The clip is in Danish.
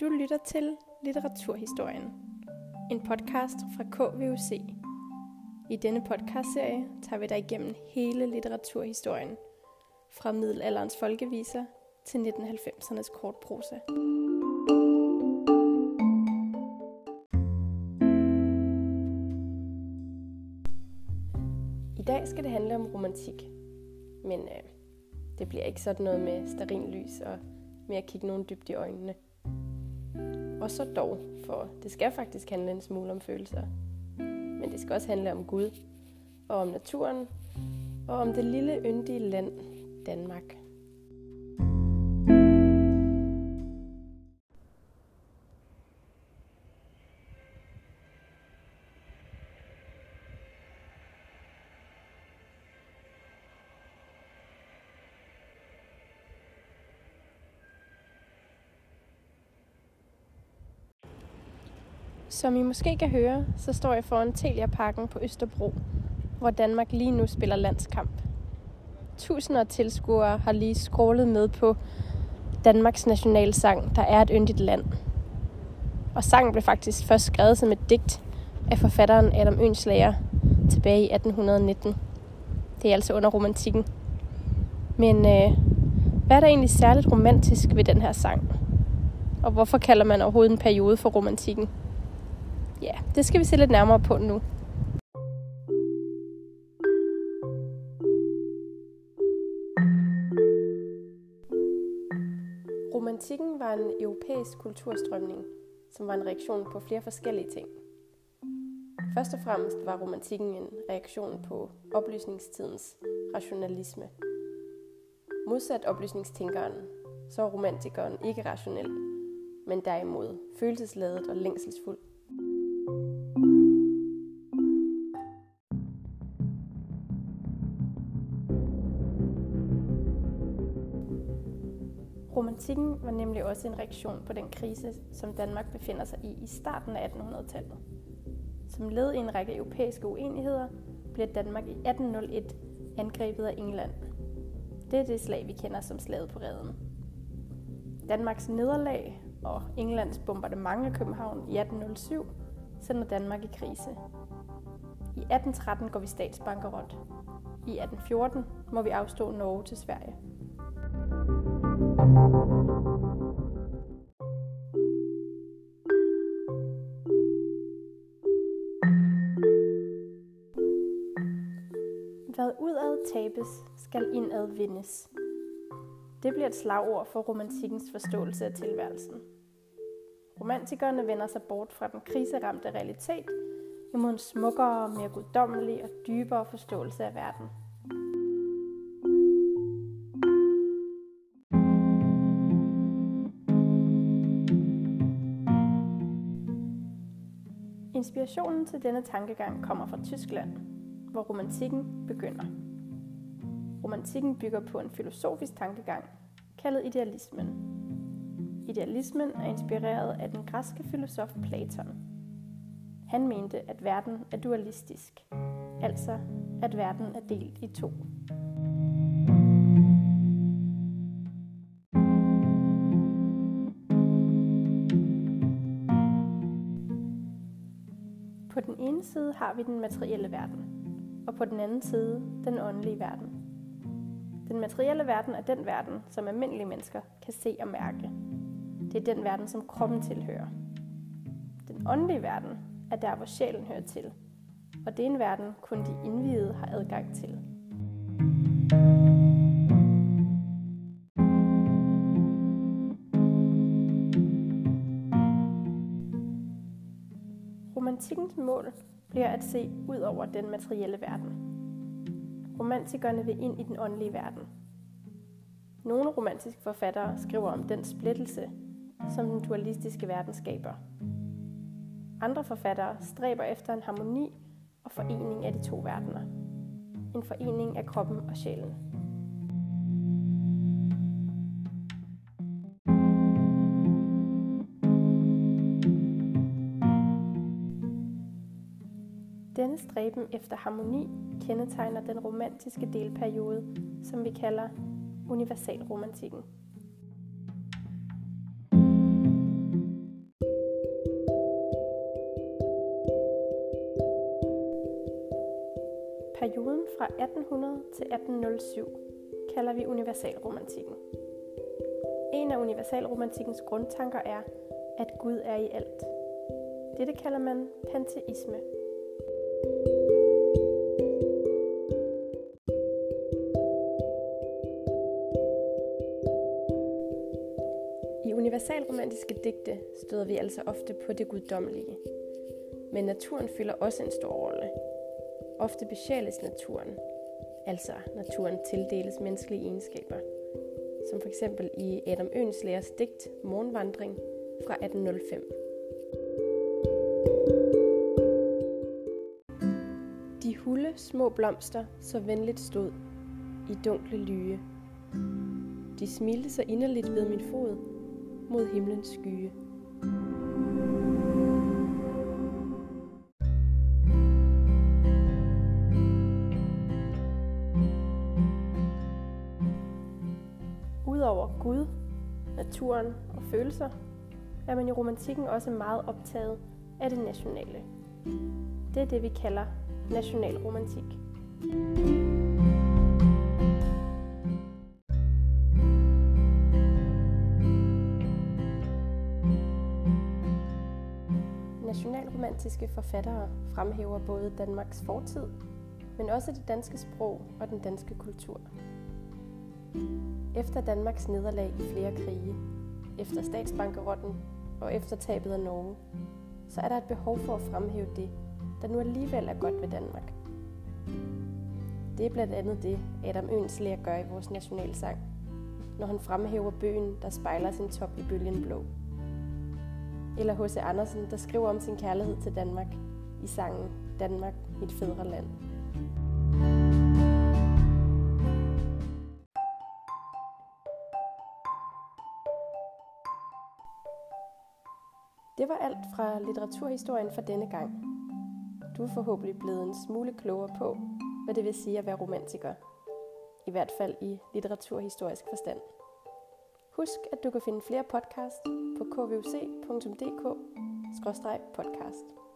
Du lytter til Litteraturhistorien, en podcast fra KVUC. I denne podcastserie tager vi dig igennem hele litteraturhistorien, fra middelalderens folkeviser til 1990'ernes kortprosa. I dag skal det handle om romantik, men øh, det bliver ikke sådan noget med starin lys og med at kigge nogen dybt i øjnene. Og så dog, for det skal faktisk handle en smule om følelser. Men det skal også handle om Gud, og om naturen, og om det lille yndige land, Danmark. Som I måske kan høre, så står jeg foran Telia-parken på Østerbro, hvor Danmark lige nu spiller landskamp. Tusinder af tilskuere har lige scrollet med på Danmarks nationalsang, der er et yndigt land. Og sangen blev faktisk først skrevet som et digt af forfatteren Adam Ønslager tilbage i 1819. Det er altså under romantikken. Men øh, hvad er der egentlig særligt romantisk ved den her sang? Og hvorfor kalder man overhovedet en periode for romantikken? Ja, det skal vi se lidt nærmere på nu. Romantikken var en europæisk kulturstrømning, som var en reaktion på flere forskellige ting. Først og fremmest var romantikken en reaktion på oplysningstidens rationalisme. Modsat oplysningstænkeren, så er romantikeren ikke rationel, men derimod følelsesladet og længselsfuld. Romantikken var nemlig også en reaktion på den krise, som Danmark befinder sig i i starten af 1800-tallet. Som led i en række europæiske uenigheder blev Danmark i 1801 angrebet af England. Det er det slag, vi kender som slaget på redden. Danmarks nederlag og Englands bombardement af København i 1807 sender Danmark i krise. I 1813 går vi statsbankerot. I 1814 må vi afstå Norge til Sverige. Hvad udad tabes, skal indad vindes. Det bliver et slagord for romantikkens forståelse af tilværelsen. Romantikerne vender sig bort fra den kriseramte realitet imod en smukkere, mere guddommelig og dybere forståelse af verden. Inspirationen til denne tankegang kommer fra Tyskland, hvor romantikken begynder. Romantikken bygger på en filosofisk tankegang, kaldet idealismen. Idealismen er inspireret af den græske filosof Platon. Han mente, at verden er dualistisk, altså at verden er delt i to. På den ene side har vi den materielle verden, og på den anden side den åndelige verden. Den materielle verden er den verden, som almindelige mennesker kan se og mærke. Det er den verden, som kroppen tilhører. Den åndelige verden er der, hvor sjælen hører til, og det er en verden, kun de indvidede har adgang til. Romantikkens mål bliver at se ud over den materielle verden. Romantikerne vil ind i den åndelige verden. Nogle romantiske forfattere skriver om den splittelse, som den dualistiske verden skaber. Andre forfattere stræber efter en harmoni og forening af de to verdener. En forening af kroppen og sjælen. Denne stræben efter harmoni kendetegner den romantiske delperiode, som vi kalder universalromantikken. Perioden fra 1800 til 1807 kalder vi universalromantikken. En af universalromantikkens grundtanker er, at Gud er i alt. Dette kalder man panteisme universalromantiske digte støder vi altså ofte på det guddommelige. Men naturen fylder også en stor rolle. Ofte besjæles naturen, altså naturen tildeles menneskelige egenskaber. Som for eksempel i Adam Ønslagers digt Morgenvandring fra 1805. De hulde små blomster så venligt stod i dunkle lyge. De smilte så inderligt ved min fod mod himlens skye. Udover Gud, naturen og følelser, er man i romantikken også meget optaget af det nationale. Det er det, vi kalder nationalromantik. Nationalromantiske forfattere fremhæver både Danmarks fortid, men også det danske sprog og den danske kultur. Efter Danmarks nederlag i flere krige, efter statsbankerotten og efter tabet af Norge, så er der et behov for at fremhæve det, der nu alligevel er godt ved Danmark. Det er blandt andet det, Adam Ønslæger gør i vores nationalsang, når han fremhæver bøgen, der spejler sin top i bølgen blå. Eller H.C. Andersen, der skriver om sin kærlighed til Danmark i sangen Danmark, mit fædre land. Det var alt fra litteraturhistorien for denne gang. Du er forhåbentlig blevet en smule klogere på, hvad det vil sige at være romantiker. I hvert fald i litteraturhistorisk forstand. Husk, at du kan finde flere podcasts på kvc.dk-podcast.